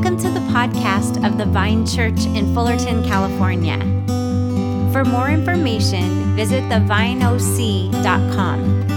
Welcome to the podcast of the Vine Church in Fullerton, California. For more information, visit thevineoc.com.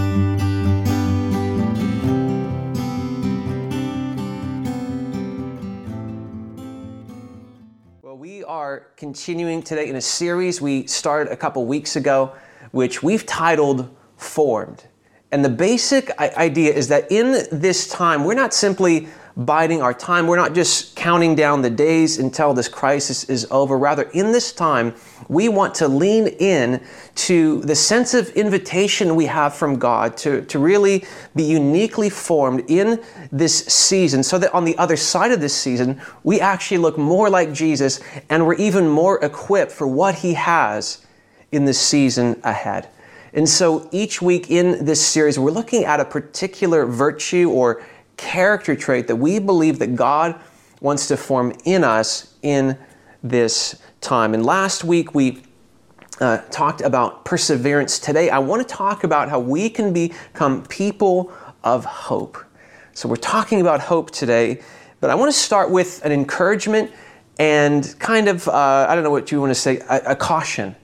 Well, we are continuing today in a series we started a couple weeks ago, which we've titled Formed. And the basic idea is that in this time, we're not simply biding our time. We're not just counting down the days until this crisis is over. Rather, in this time, we want to lean in to the sense of invitation we have from God to, to really be uniquely formed in this season so that on the other side of this season, we actually look more like Jesus and we're even more equipped for what He has in the season ahead. And so each week in this series, we're looking at a particular virtue or character trait that we believe that God wants to form in us in this time. And last week we uh, talked about perseverance. Today I want to talk about how we can become people of hope. So we're talking about hope today, but I want to start with an encouragement and kind of, uh, I don't know what you want to say, a, a caution.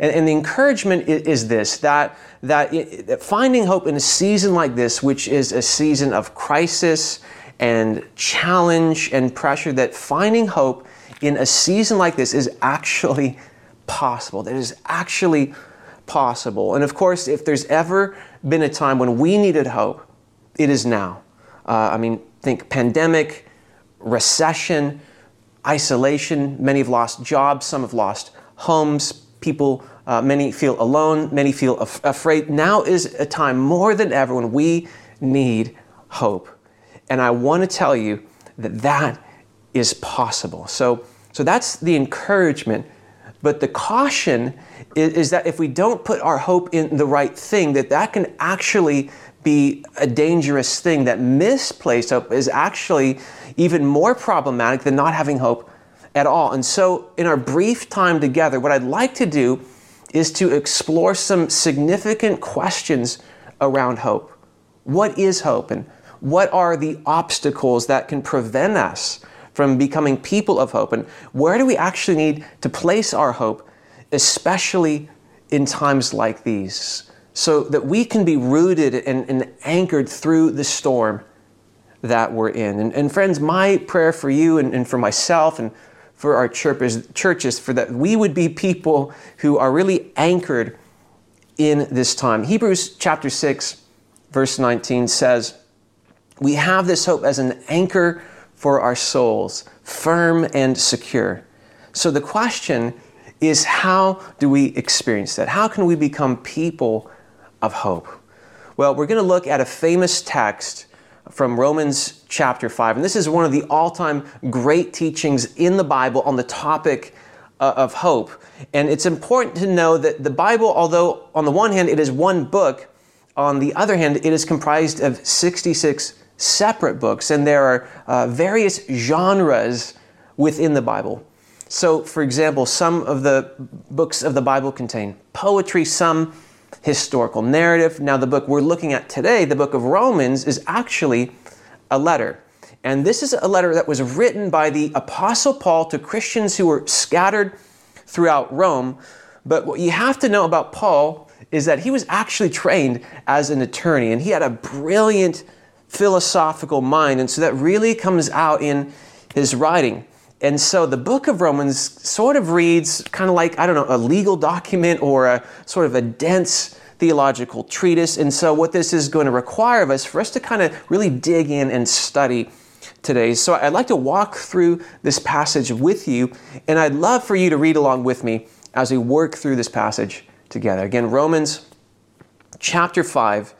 And, and, the encouragement is, is this that that, it, that finding hope in a season like this, which is a season of crisis and challenge and pressure, that finding hope in a season like this is actually possible. That is actually possible. And of course, if there's ever been a time when we needed hope, it is now. Uh, I mean, think pandemic, recession, isolation. Many have lost jobs, some have lost homes, people uh, many feel alone, many feel af- afraid. Now is a time more than ever when we need hope. And I want to tell you that that is possible. So, so that's the encouragement. But the caution is, is that if we don't put our hope in the right thing, that that can actually be a dangerous thing. That misplaced hope is actually even more problematic than not having hope at all. And so, in our brief time together, what I'd like to do is to explore some significant questions around hope. What is hope, and what are the obstacles that can prevent us from becoming people of hope? And where do we actually need to place our hope, especially in times like these, so that we can be rooted and, and anchored through the storm that we're in? And, and friends, my prayer for you and, and for myself and for our churches, for that we would be people who are really anchored in this time. Hebrews chapter 6, verse 19 says, We have this hope as an anchor for our souls, firm and secure. So the question is, how do we experience that? How can we become people of hope? Well, we're going to look at a famous text from Romans chapter 5. And this is one of the all time great teachings in the Bible on the topic uh, of hope. And it's important to know that the Bible, although on the one hand it is one book, on the other hand it is comprised of 66 separate books, and there are uh, various genres within the Bible. So, for example, some of the books of the Bible contain poetry, some historical narrative. Now, the book we're looking at today, the book of Romans, is actually a letter. And this is a letter that was written by the Apostle Paul to Christians who were scattered throughout Rome. But what you have to know about Paul is that he was actually trained as an attorney and he had a brilliant philosophical mind. And so that really comes out in his writing. And so the book of Romans sort of reads kind of like, I don't know, a legal document or a sort of a dense theological treatise. And so what this is going to require of us for us to kind of really dig in and study today. So I'd like to walk through this passage with you, and I'd love for you to read along with me as we work through this passage together. Again, Romans chapter 5,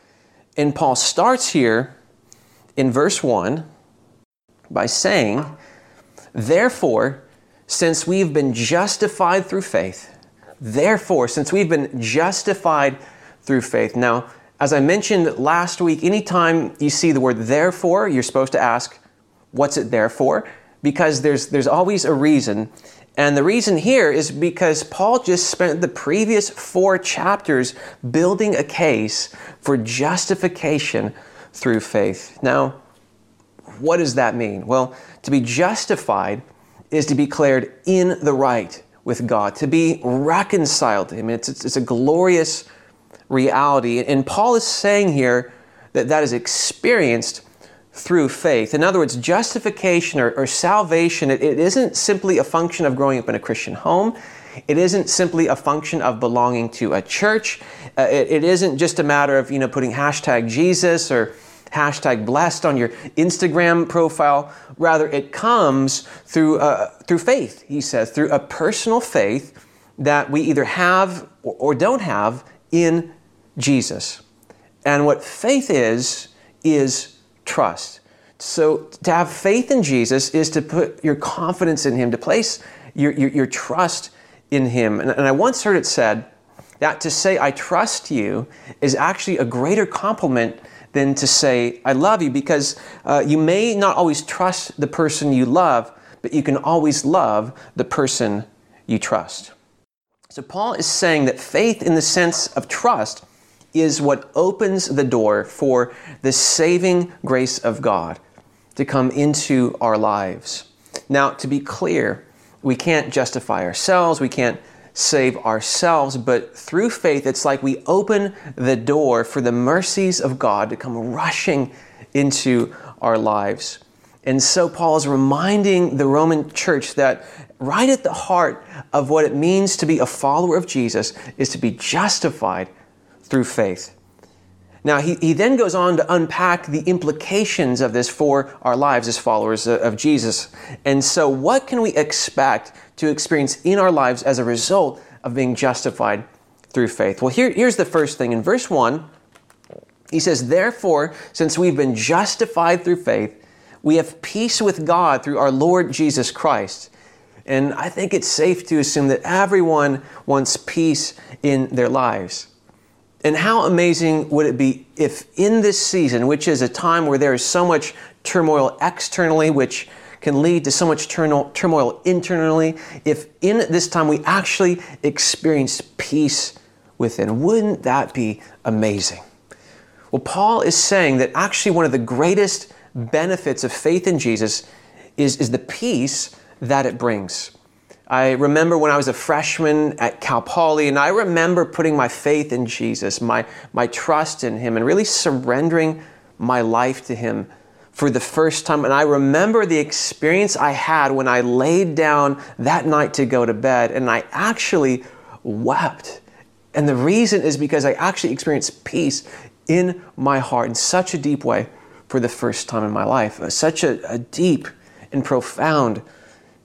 and Paul starts here in verse 1 by saying, Therefore, since we've been justified through faith, therefore, since we've been justified through faith. Now, as I mentioned last week, anytime you see the word therefore, you're supposed to ask, what's it there for? Because there's, there's always a reason. And the reason here is because Paul just spent the previous four chapters building a case for justification through faith. Now, what does that mean? Well, to be justified is to be declared in the right with God, to be reconciled to Him. It's, it's, it's a glorious reality. And Paul is saying here that that is experienced through faith. In other words, justification or, or salvation, it, it isn't simply a function of growing up in a Christian home. It isn't simply a function of belonging to a church. Uh, it, it isn't just a matter of, you know, putting hashtag Jesus or hashtag blessed on your Instagram profile. Rather, it comes through, uh, through faith, he says, through a personal faith that we either have or, or don't have in Jesus. And what faith is, is trust. So to have faith in Jesus is to put your confidence in Him, to place your, your, your trust in Him. And, and I once heard it said that to say, I trust you, is actually a greater compliment than to say, I love you, because uh, you may not always trust the person you love, but you can always love the person you trust. So Paul is saying that faith, in the sense of trust, is what opens the door for the saving grace of God to come into our lives. Now, to be clear, we can't justify ourselves, we can't save ourselves, but through faith, it's like we open the door for the mercies of God to come rushing into our lives. And so Paul is reminding the Roman church that right at the heart of what it means to be a follower of Jesus is to be justified through faith. Now, he, he then goes on to unpack the implications of this for our lives as followers of Jesus. And so, what can we expect to experience in our lives as a result of being justified through faith? Well, here, here's the first thing. In verse 1, he says, Therefore, since we've been justified through faith, we have peace with God through our Lord Jesus Christ. And I think it's safe to assume that everyone wants peace in their lives. And how amazing would it be if in this season, which is a time where there is so much turmoil externally, which can lead to so much turmoil internally, if in this time we actually experience peace within? Wouldn't that be amazing? Well, Paul is saying that actually one of the greatest benefits of faith in Jesus is, is the peace that it brings. I remember when I was a freshman at Cal Poly, and I remember putting my faith in Jesus, my, my trust in Him, and really surrendering my life to Him for the first time. And I remember the experience I had when I laid down that night to go to bed, and I actually wept. And the reason is because I actually experienced peace in my heart in such a deep way for the first time in my life, such a, a deep and profound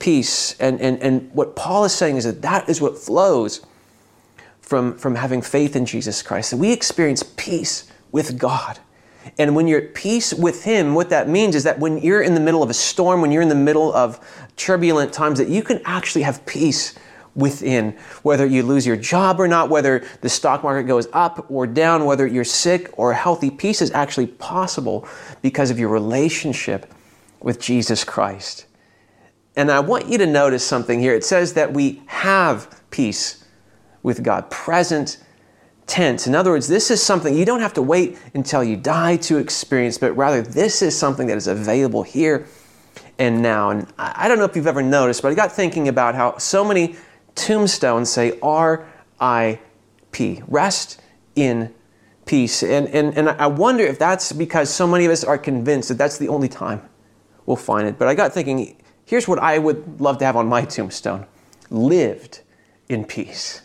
peace. And, and, and what Paul is saying is that that is what flows from, from having faith in Jesus Christ. That we experience peace with God. And when you're at peace with Him, what that means is that when you're in the middle of a storm, when you're in the middle of turbulent times, that you can actually have peace within. Whether you lose your job or not, whether the stock market goes up or down, whether you're sick or healthy, peace is actually possible because of your relationship with Jesus Christ. And I want you to notice something here. It says that we have peace with God, present tense. In other words, this is something you don't have to wait until you die to experience, but rather this is something that is available here and now. And I don't know if you've ever noticed, but I got thinking about how so many tombstones say R.I.P. Rest in peace. And, and, and I wonder if that's because so many of us are convinced that that's the only time we'll find it. But I got thinking, Here's what I would love to have on my tombstone lived in peace.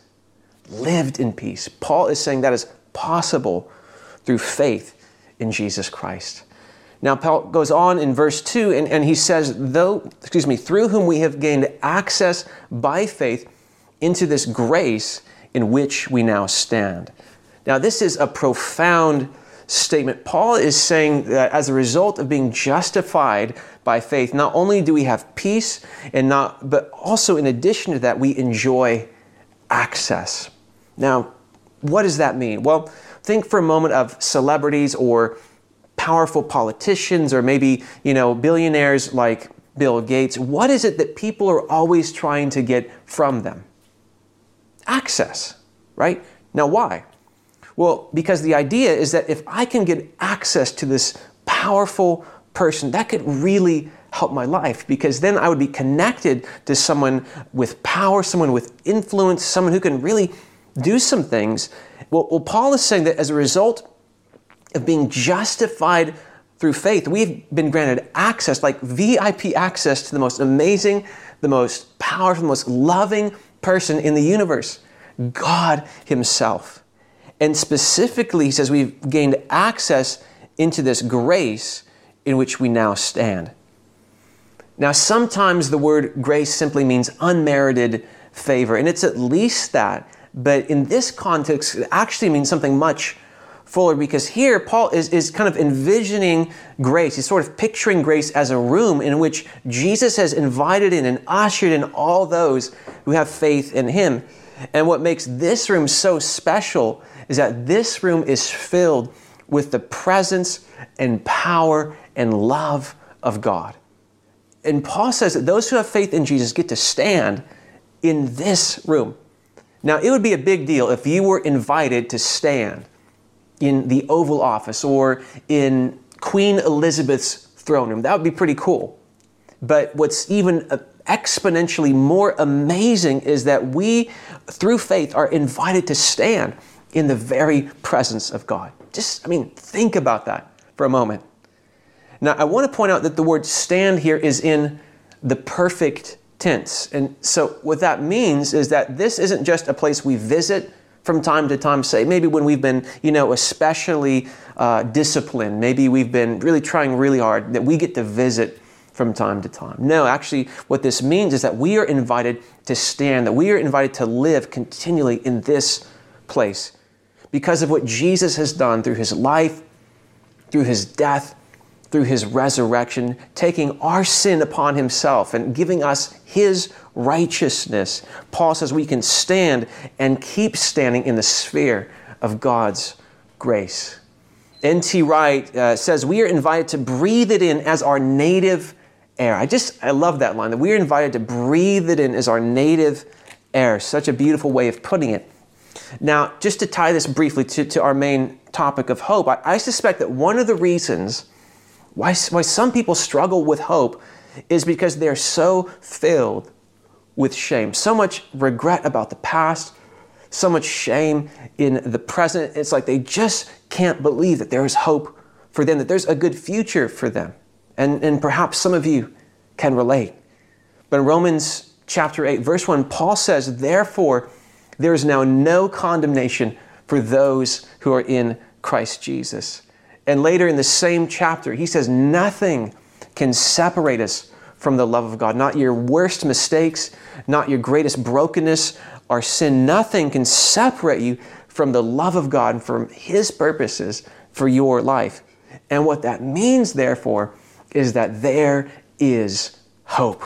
Lived in peace. Paul is saying that is possible through faith in Jesus Christ. Now, Paul goes on in verse 2 and, and he says, though, excuse me, through whom we have gained access by faith into this grace in which we now stand. Now, this is a profound statement. Paul is saying that as a result of being justified by faith, not only do we have peace and not but also in addition to that we enjoy access. Now, what does that mean? Well, think for a moment of celebrities or powerful politicians or maybe, you know, billionaires like Bill Gates. What is it that people are always trying to get from them? Access, right? Now, why? Well, because the idea is that if I can get access to this powerful person, that could really help my life because then I would be connected to someone with power, someone with influence, someone who can really do some things. Well, well Paul is saying that as a result of being justified through faith, we've been granted access, like VIP access to the most amazing, the most powerful, the most loving person in the universe, God Himself. And specifically, he says we've gained access into this grace in which we now stand. Now, sometimes the word grace simply means unmerited favor, and it's at least that. But in this context, it actually means something much fuller because here Paul is, is kind of envisioning grace. He's sort of picturing grace as a room in which Jesus has invited in and ushered in all those who have faith in him. And what makes this room so special is that this room is filled with the presence and power and love of God. And Paul says that those who have faith in Jesus get to stand in this room. Now, it would be a big deal if you were invited to stand in the Oval Office or in Queen Elizabeth's throne room. That would be pretty cool. But what's even uh, exponentially more amazing is that we, through faith, are invited to stand in the very presence of God. Just, I mean, think about that for a moment. Now, I want to point out that the word stand here is in the perfect tense. And so, what that means is that this isn't just a place we visit from time to time, say, maybe when we've been, you know, especially uh, disciplined, maybe we've been really trying really hard, that we get to visit from time to time. No, actually, what this means is that we are invited to stand, that we are invited to live continually in this place because of what Jesus has done through his life, through his death, through his resurrection, taking our sin upon himself and giving us his righteousness. Paul says we can stand and keep standing in the sphere of God's grace. N.T. Wright uh, says we are invited to breathe it in as our native air. I just, I love that line that we are invited to breathe it in as our native air. Such a beautiful way of putting it. Now, just to tie this briefly to, to our main topic of hope, I, I suspect that one of the reasons why, why some people struggle with hope is because they're so filled with shame, so much regret about the past, so much shame in the present. It's like they just can't believe that there is hope for them, that there's a good future for them. And, and perhaps some of you can relate. But in Romans chapter 8, verse 1, Paul says, Therefore, there is now no condemnation for those who are in Christ Jesus. And later in the same chapter, he says, Nothing can separate us from the love of God. Not your worst mistakes, not your greatest brokenness or sin. Nothing can separate you from the love of God and from His purposes for your life. And what that means, therefore, is that there is hope.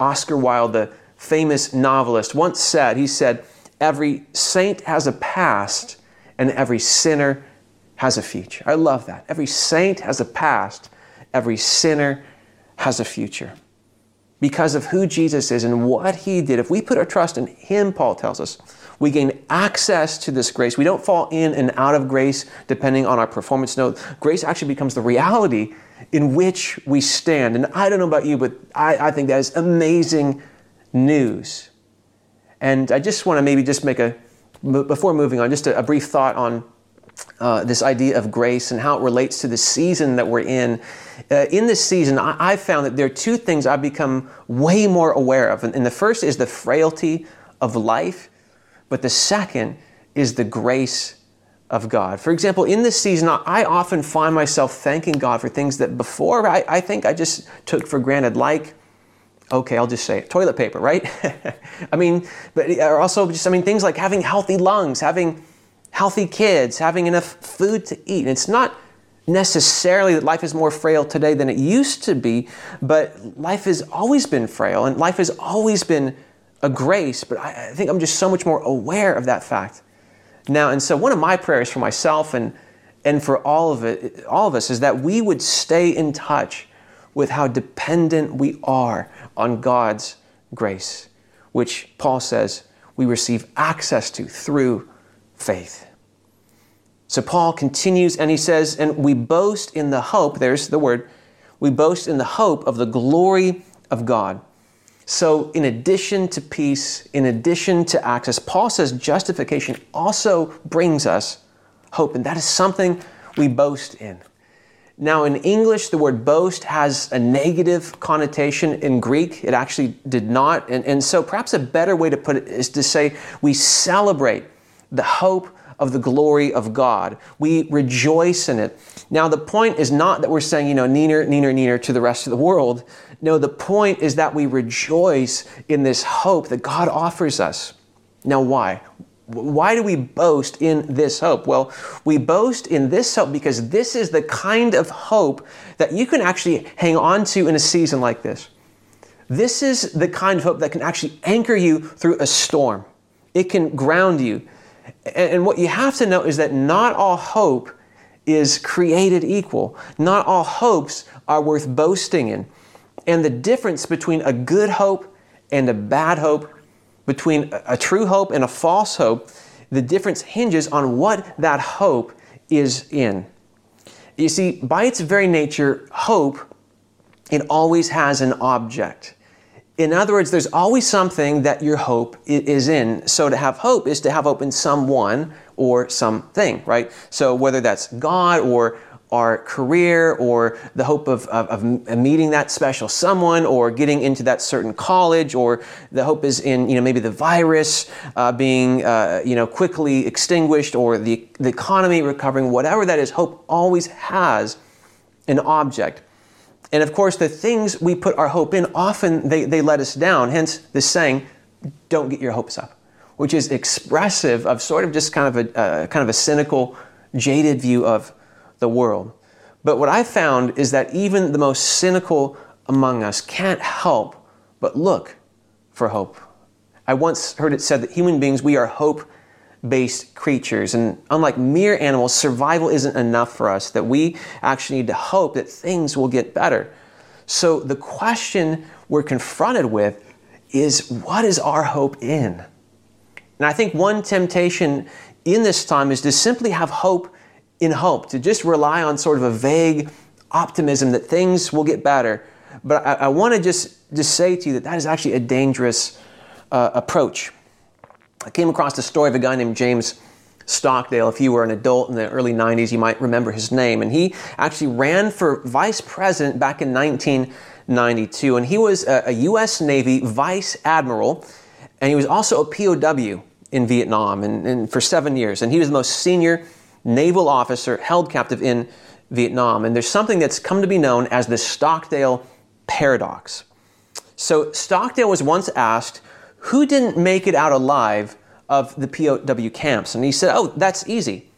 Oscar Wilde, the famous novelist, once said, he said, Every saint has a past, and every sinner has a future. I love that. Every saint has a past, every sinner has a future. Because of who Jesus is and what he did, if we put our trust in him, Paul tells us, we gain access to this grace. We don't fall in and out of grace depending on our performance. No, grace actually becomes the reality in which we stand. And I don't know about you, but I, I think that is amazing news. And I just want to maybe just make a, before moving on, just a, a brief thought on uh, this idea of grace and how it relates to the season that we're in. Uh, in this season, I, have found that there are two things I've become way more aware of. And, and the first is the frailty of life, but the second is the grace of God. For example, in this season, I often find myself thanking God for things that before I, I think I just took for granted, like okay, I'll just say it, toilet paper, right? I mean, but also just, I mean, things like having healthy lungs, having healthy kids, having enough food to eat. And it's not necessarily that life is more frail today than it used to be, but life has always been frail and life has always been a grace. But I, I think I'm just so much more aware of that fact now. And so one of my prayers for myself and and for all of it, all of us, is that we would stay in touch with how dependent we are on God's grace, which Paul says we receive access to through faith. So Paul continues and he says, and we boast in the hope, there's the word, we boast in the hope of the glory of God. So, in addition to peace, in addition to access, Paul says justification also brings us hope, and that is something we boast in. Now, in English, the word boast has a negative connotation. In Greek, it actually did not. And, and so, perhaps a better way to put it is to say we celebrate the hope of the glory of God. We rejoice in it. Now, the point is not that we're saying, you know, neener, neener, neener to the rest of the world. No, the point is that we rejoice in this hope that God offers us. Now, why? Why do we boast in this hope? Well, we boast in this hope because this is the kind of hope that you can actually hang on to in a season like this. This is the kind of hope that can actually anchor you through a storm. It can ground you. And what you have to know is that not all hope is created equal. Not all hopes are worth boasting in. And the difference between a good hope and a bad hope, between a true hope and a false hope, the difference hinges on what that hope is in. You see, by its very nature, hope, it always has an object. In other words, there's always something that your hope is in. So to have hope is to have hope in someone or something, right? So whether that's God or our career or the hope of, of, of, meeting that special someone or getting into that certain college or the hope is in you know maybe the virus uh, being uh, you know quickly extinguished or the, the economy recovering whatever that is hope always has an object and of course, the things we put our hope in, often they, they let us down. Hence, the saying, don't get your hopes up, which is expressive of sort of just kind of a, uh, kind of a cynical, jaded view of the world. But what I found is that even the most cynical among us can't help but look for hope. I once heard it said that human beings, we are hope based creatures. And unlike mere animals, survival isn't enough for us, that we actually need to hope that things will get better. So the question we're confronted with is what is our hope in? And I think one temptation in this time is to simply have hope in hope, to just rely on sort of a vague optimism that things will get better. But I, I want to just, just say to you that that is actually a dangerous uh, approach. I came across the story of a guy named James Stockdale. If you were an adult in the early 90s, you might remember his name. And he actually ran for vice president back in 1992. And he was a, a U.S. Navy vice admiral, and he was also a POW in Vietnam and, and for seven years. And he was the most senior naval officer held captive in Vietnam. And there's something that's come to be known as the Stockdale paradox. So Stockdale was once asked, who didn't make it out alive of the POW camps? And he said, Oh, that's easy.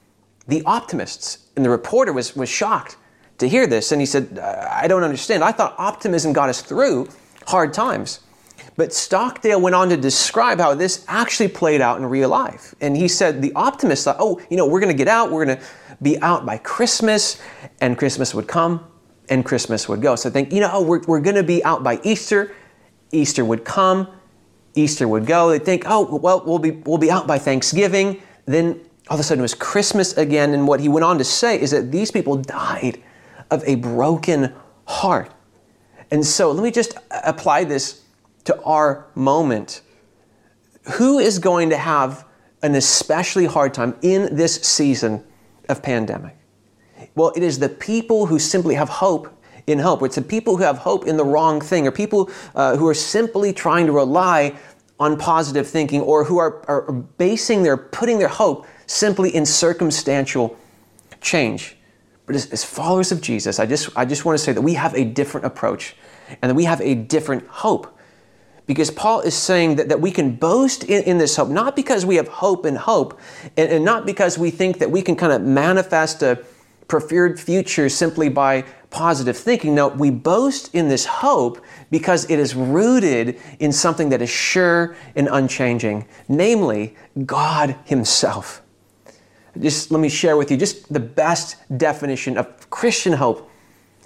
The optimists. And the reporter was, was shocked to hear this. And he said, I don't understand. I thought optimism got us through hard times. But Stockdale went on to describe how this actually played out in real life. And he said the optimists thought, oh, you know, we're going to get out, we're going to be out by Christmas, and Christmas would come and Christmas would go. So think, you know, oh, we're, we're going to be out by Easter, Easter would come, Easter would go. They'd think, oh, well, we'll be, we'll be out by Thanksgiving. Then all of a sudden it was Christmas again. And what he went on to say is that these people died of a broken heart. And so let me just apply this to our moment. Who is going to have an especially hard time in this season of pandemic? Well, it is the people who simply have hope in hope. It's the people who have hope in the wrong thing, or people uh, who are simply trying to rely on positive thinking, or who are, are basing their, putting their hope simply in circumstantial change. But as, as followers of Jesus, I just, I just want to say that we have a different approach and that we have a different hope. Because Paul is saying that, that we can boast in, in this hope, not because we have hope and hope, and, and not because we think that we can kind of manifest a preferred future simply by positive thinking. No, we boast in this hope because it is rooted in something that is sure and unchanging, namely God Himself. Just let me share with you just the best definition of Christian hope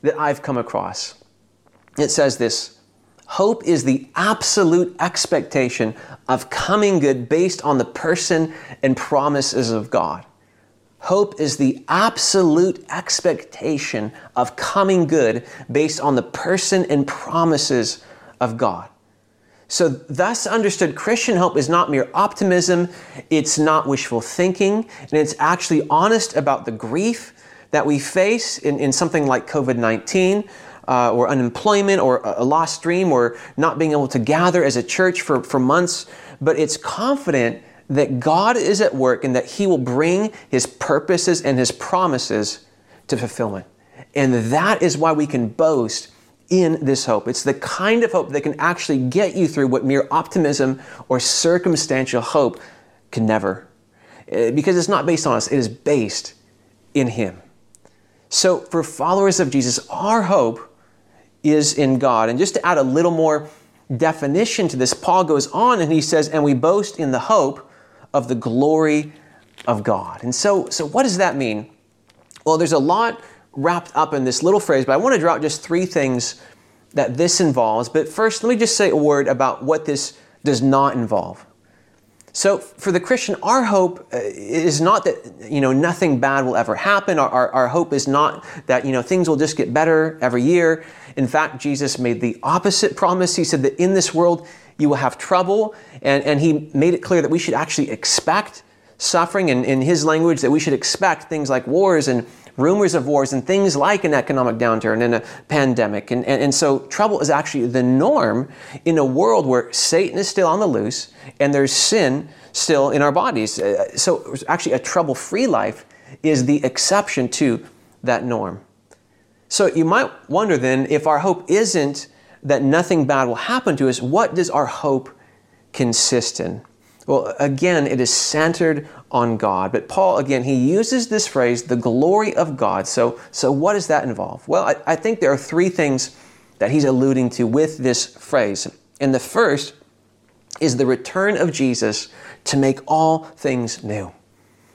that I've come across. It says this Hope is the absolute expectation of coming good based on the person and promises of God. Hope is the absolute expectation of coming good based on the person and promises of God. So, thus understood, Christian hope is not mere optimism, it's not wishful thinking, and it's actually honest about the grief that we face in, in something like COVID 19. Uh, or unemployment, or a lost dream, or not being able to gather as a church for, for months, but it's confident that God is at work and that He will bring His purposes and His promises to fulfillment. And that is why we can boast in this hope. It's the kind of hope that can actually get you through what mere optimism or circumstantial hope can never. Uh, because it's not based on us, it is based in Him. So, for followers of Jesus, our hope is in God. And just to add a little more definition to this, Paul goes on and he says, And we boast in the hope of the glory of God. And so, so what does that mean? Well, there's a lot wrapped up in this little phrase, but I want to draw out just three things that this involves. But first, let me just say a word about what this does not involve. So, for the Christian, our hope uh, is not that you know nothing bad will ever happen. Our, our, our, hope is not that you know things will just get better every year. In fact, Jesus made the opposite promise. He said that in this world you will have trouble. And, and he made it clear that we should actually expect suffering, and in his language, that we should expect things like wars and rumors of wars and things like an economic downturn and a pandemic. And, and, and so trouble is actually the norm in a world where Satan is still on the loose and there's sin still in our bodies. Uh, so actually, a trouble free life is the exception to that norm. So you might wonder then if our hope isn't that nothing bad will happen to us, what does our hope consist in? Well, again, it is centered on God. But Paul, again, he uses this phrase, the glory of God. So, so what does that involve? Well, I, I think there are three things that he's alluding to with this phrase. And the first is the return of Jesus to make all things new.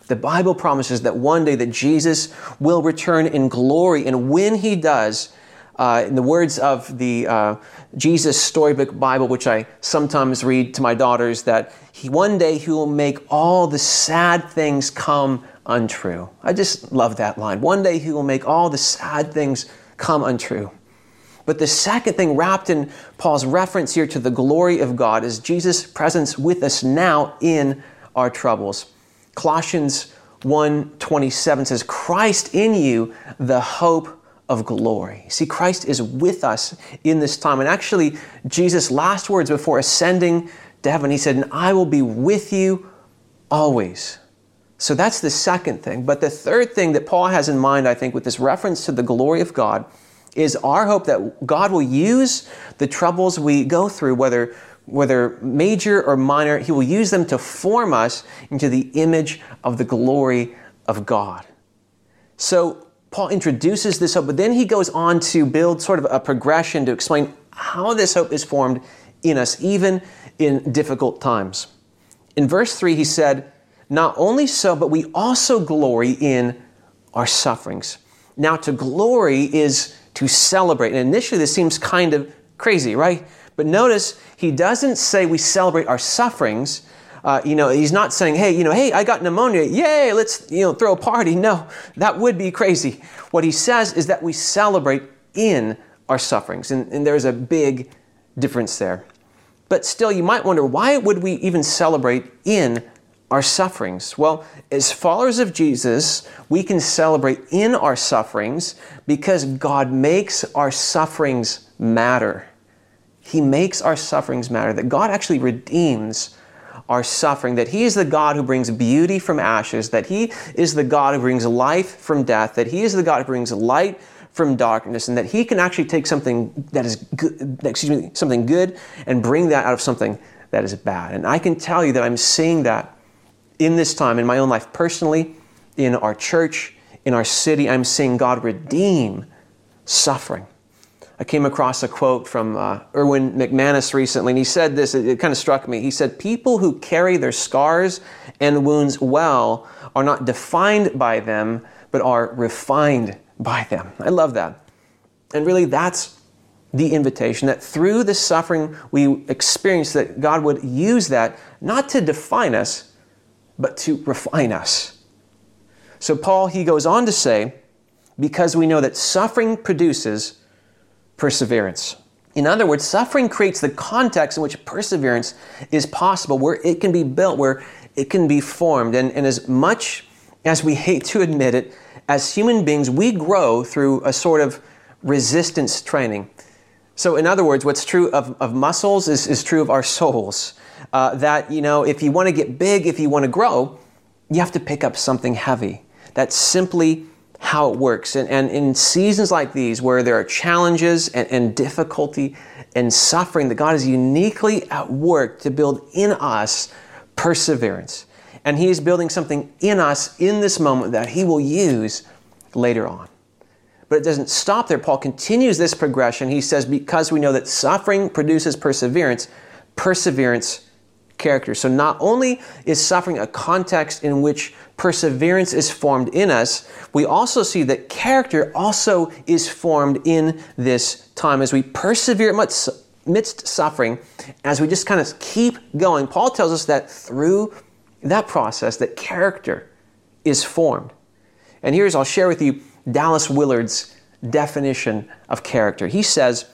The Bible promises that one day that Jesus will return in glory, and when he does, uh, in the words of the uh, Jesus Storybook Bible, which I sometimes read to my daughters, that he, one day he will make all the sad things come untrue. I just love that line. One day he will make all the sad things come untrue. But the second thing wrapped in Paul's reference here to the glory of God is Jesus' presence with us now in our troubles. Colossians 1:27 says, Christ in you, the hope of glory. See, Christ is with us in this time. And actually, Jesus' last words before ascending to heaven, he said, And I will be with you always. So that's the second thing. But the third thing that Paul has in mind, I think, with this reference to the glory of God, is our hope that God will use the troubles we go through, whether whether major or minor, he will use them to form us into the image of the glory of God. So Paul introduces this hope, but then he goes on to build sort of a progression to explain how this hope is formed in us, even in difficult times. In verse 3, he said, Not only so, but we also glory in our sufferings. Now, to glory is to celebrate. And initially, this seems kind of crazy, right? But notice, he doesn't say we celebrate our sufferings. Uh, you know, he's not saying, hey, you know, hey, I got pneumonia, yay, let's, you know, throw a party. No, that would be crazy. What he says is that we celebrate in our sufferings, and, and there's a big difference there. But still, you might wonder, why would we even celebrate in our sufferings? Well, as followers of Jesus, we can celebrate in our sufferings because God makes our sufferings matter. He makes our sufferings matter, that God actually redeems our suffering, that He is the God who brings beauty from ashes, that He is the God who brings life from death, that He is the God who brings light from darkness, and that He can actually take something that is good, excuse me, something good and bring that out of something that is bad. And I can tell you that I'm seeing that in this time, in my own life personally, in our church, in our city, I'm seeing God redeem suffering. I came across a quote from uh, Erwin McManus recently, and he said this, it, it kind of struck me. He said, People who carry their scars and wounds well are not defined by them, but are refined by them. I love that. And really, that's the invitation that through the suffering we experience, that God would use that not to define us, but to refine us. So, Paul, he goes on to say, because we know that suffering produces perseverance. In other words, suffering creates the context in which perseverance is possible, where it can be built, where it can be formed. And, and as much as we hate to admit it, as human beings, we grow through a sort of resistance training. So, in other words, what's true of, of muscles is, is true of our souls. Uh, that, you know, if you want to get big, if you want to grow, you have to pick up something heavy. That's simply how it works. And, and in seasons like these, where there are challenges and, and difficulty and suffering, that God is uniquely at work to build in us perseverance. And He is building something in us in this moment that He will use later on. But it doesn't stop there. Paul continues this progression. He says, Because we know that suffering produces perseverance, perseverance character. So not only is suffering a context in which perseverance is formed in us, we also see that character also is formed in this time as we persevere amidst suffering, as we just kind of keep going. Paul tells us that through that process, that character is formed. And here's, I'll share with you Dallas Willard's definition of character. He says,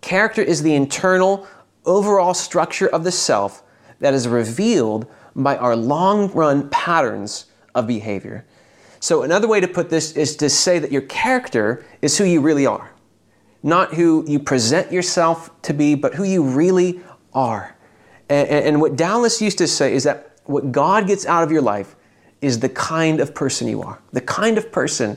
Character is the internal, overall structure of the self that is revealed by our long run patterns of behavior. So, another way to put this is to say that your character is who you really are. Not who you present yourself to be, but who you really are. And, and what Dallas used to say is that what God gets out of your life is the kind of person you are, the kind of person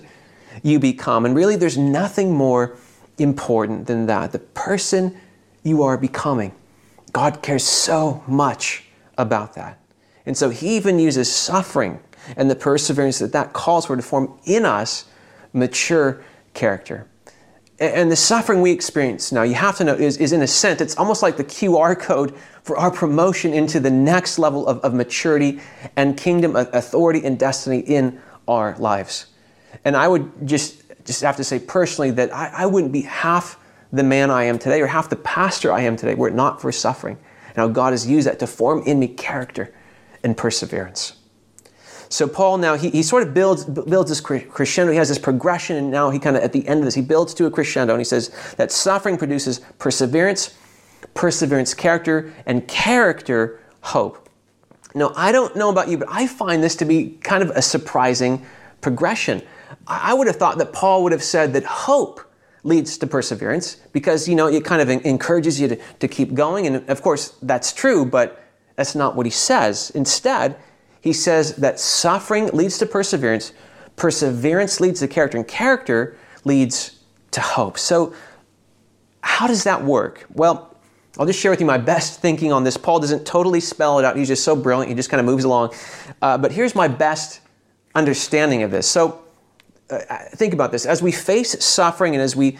you become. And really, there's nothing more important than that the person you are becoming. God cares so much about that. And so he even uses suffering and the perseverance that that calls for to form in us mature character. And the suffering we experience now, you have to know, is, is in a sense, it's almost like the QR code for our promotion into the next level of, of maturity and kingdom authority and destiny in our lives. And I would just, just have to say personally that I, I wouldn't be half the man I am today or half the pastor I am today were it not for suffering. And how God has used that to form in me character and perseverance. So Paul now he, he sort of builds builds this crescendo. He has this progression, and now he kind of at the end of this he builds to a crescendo, and he says that suffering produces perseverance, perseverance character, and character hope. Now I don't know about you, but I find this to be kind of a surprising progression. I would have thought that Paul would have said that hope leads to perseverance because you know it kind of encourages you to, to keep going and of course that's true but that's not what he says instead he says that suffering leads to perseverance perseverance leads to character and character leads to hope so how does that work well I'll just share with you my best thinking on this. Paul doesn't totally spell it out. He's just so brilliant. He just kind of moves along. Uh, but here's my best understanding of this. So uh, think about this. As we face suffering and as we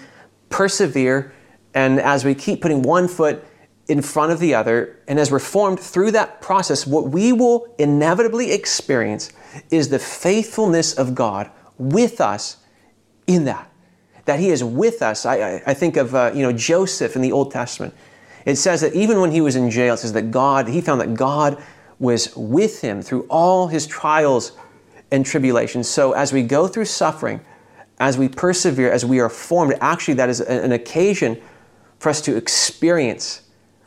persevere and as we keep putting one foot in front of the other, and as we're formed through that process, what we will inevitably experience is the faithfulness of God with us in that. That He is with us. I, I, I think of uh, you know Joseph in the Old Testament. It says that even when he was in jail, it says that God, he found that God was with him through all his trials and tribulations. So as we go through suffering, as we persevere, as we are formed, actually that is an occasion for us to experience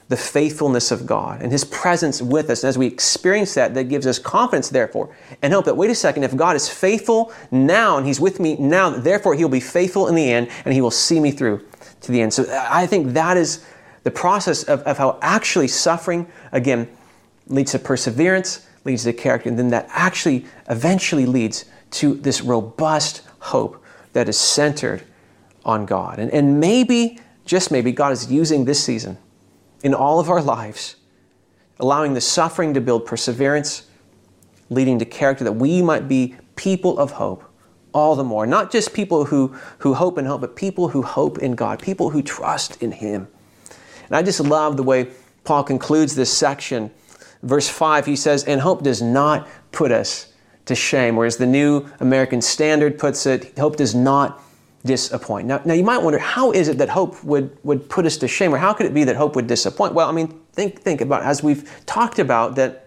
the faithfulness of God and His presence with us. And as we experience that, that gives us confidence, therefore, and hope that, wait a second, if God is faithful now and He's with me now, therefore He'll be faithful in the end and He will see me through to the end. So I think that is the process of, of how actually suffering, again, leads to perseverance, leads to character, and then that actually eventually leads to this robust hope that is centered on God. And, and maybe, just maybe, God is using this season in all of our lives, allowing the suffering to build perseverance, leading to character, that we might be people of hope all the more. Not just people who, who hope in hope, but people who hope in God, people who trust in Him. And I just love the way Paul concludes this section verse 5, he says, And hope does not put us to shame. Whereas the New American Standard puts it, hope does not disappoint. Now, now you might wonder, how is it that hope would, would put us to shame? Or how could it be that hope would disappoint? Well, I mean, think, think about, as we've talked about, that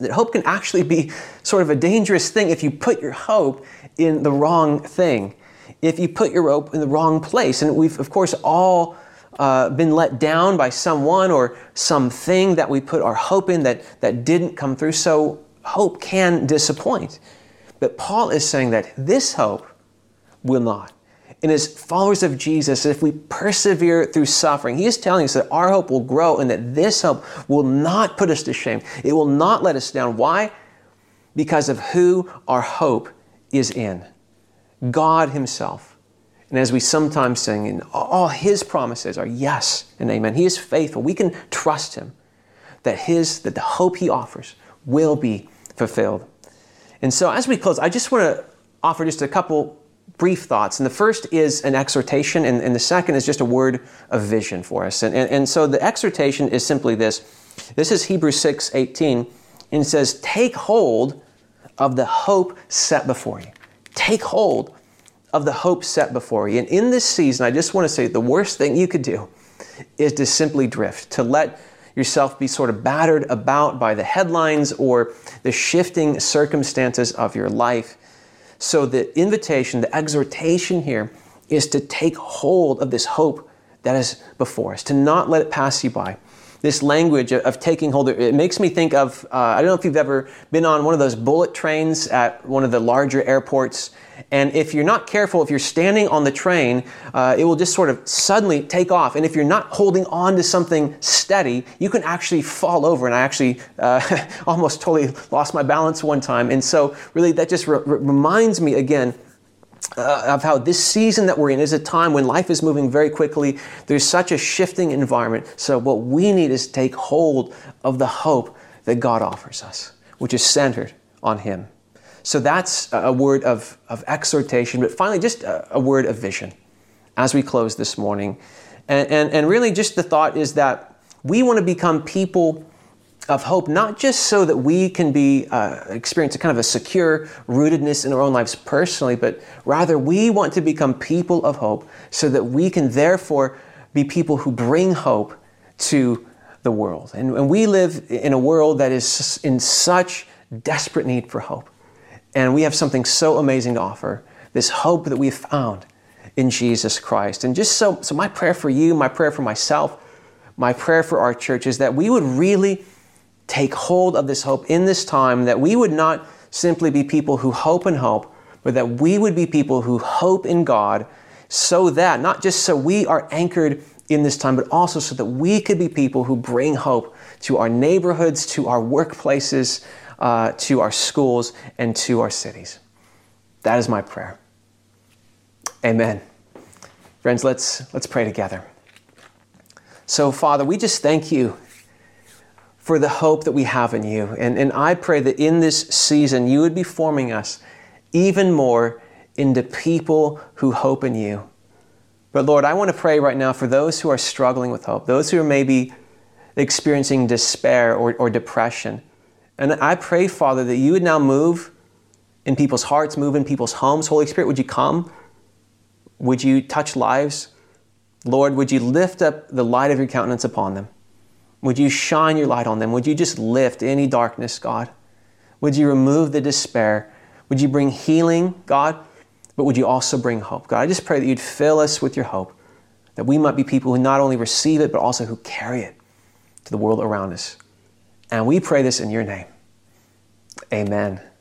that hope can actually be sort of a dangerous thing if you put your hope in the wrong thing, if you put your hope in the wrong place. And we've, of course, all uh, been let down by someone or something that we put our hope in that, that didn't come through. So hope can disappoint. But Paul is saying that this hope will not. And as followers of Jesus, if we persevere through suffering, he is telling us that our hope will grow and that this hope will not put us to shame. It will not let us down. Why? Because of who our hope is in God Himself. And as we sometimes sing, all His promises are yes and amen. He is faithful. We can trust Him that His, that the hope He offers will be fulfilled. And so as we close, I just want to offer just a couple brief thoughts. And the first is an exhortation, and, and the second is just a word of vision for us. And, and, and so the exhortation is simply this. This is Hebrews 6 18, and it says, Take hold of the hope set before you. Take hold of the hope set before you. And in this season, I just want to say the worst thing you could do is to simply drift, to let yourself be sort of battered about by the headlines or the shifting circumstances of your life. So, the invitation, the exhortation here is to take hold of this hope that is before us, to not let it pass you by. This language of, taking hold, it makes me think of uh, I don't know if you've ever been on one of those bullet trains at one of the larger airports and if you're not careful, if you're standing on the train, uh, it will just sort of suddenly take off. And if you're not holding on to something steady, you can actually fall over. And I actually uh, almost totally lost my balance one time. And so, really, that just re- reminds me again uh, of how this season that we're in is a time when life is moving very quickly. There's such a shifting environment. So, what we need is take hold of the hope that God offers us, which is centered on Him. So that's a word of, of exhortation, but finally, just a, a word of vision as we close this morning. And, and, and really, just the thought is that we want to become people of hope, not just so that we can be uh, experience a kind of a secure rootedness in our own lives personally, but rather we want to become people of hope so that we can therefore be people who bring hope to the world. And, and we live in a world that is in such desperate need for hope. And we have something so amazing to offer this hope that we've found in Jesus Christ. And just so, so my prayer for you, my prayer for myself, my prayer for our church is that we would really take hold of this hope in this time, that we would not simply be people who hope and hope, but that we would be people who hope in God so that, not just so we are anchored in this time, but also so that we could be people who bring hope to our neighborhoods, to our workplaces, uh, to our schools, and to our cities. That is my prayer. Amen. Friends, let's, let's pray together. So, Father, we just thank you for the hope that we have in you. And, and I pray that in this season, you would be forming us even more into people who hope in you. But Lord, I want to pray right now for those who are struggling with hope, those who are maybe experiencing despair or, or depression. And I pray, Father, that you would now move in people's hearts, move in people's homes. Holy Spirit, would you come? Would you touch lives? Lord, would you lift up the light of your countenance upon them? Would you shine your light on them? Would you just lift any darkness, God? Would you remove the despair? Would you bring healing, God? But would you also bring hope? God, I just pray that you'd fill us with your hope, that we might be people who not only receive it, but also who carry it to the world around us. And we pray this in your name. Amen.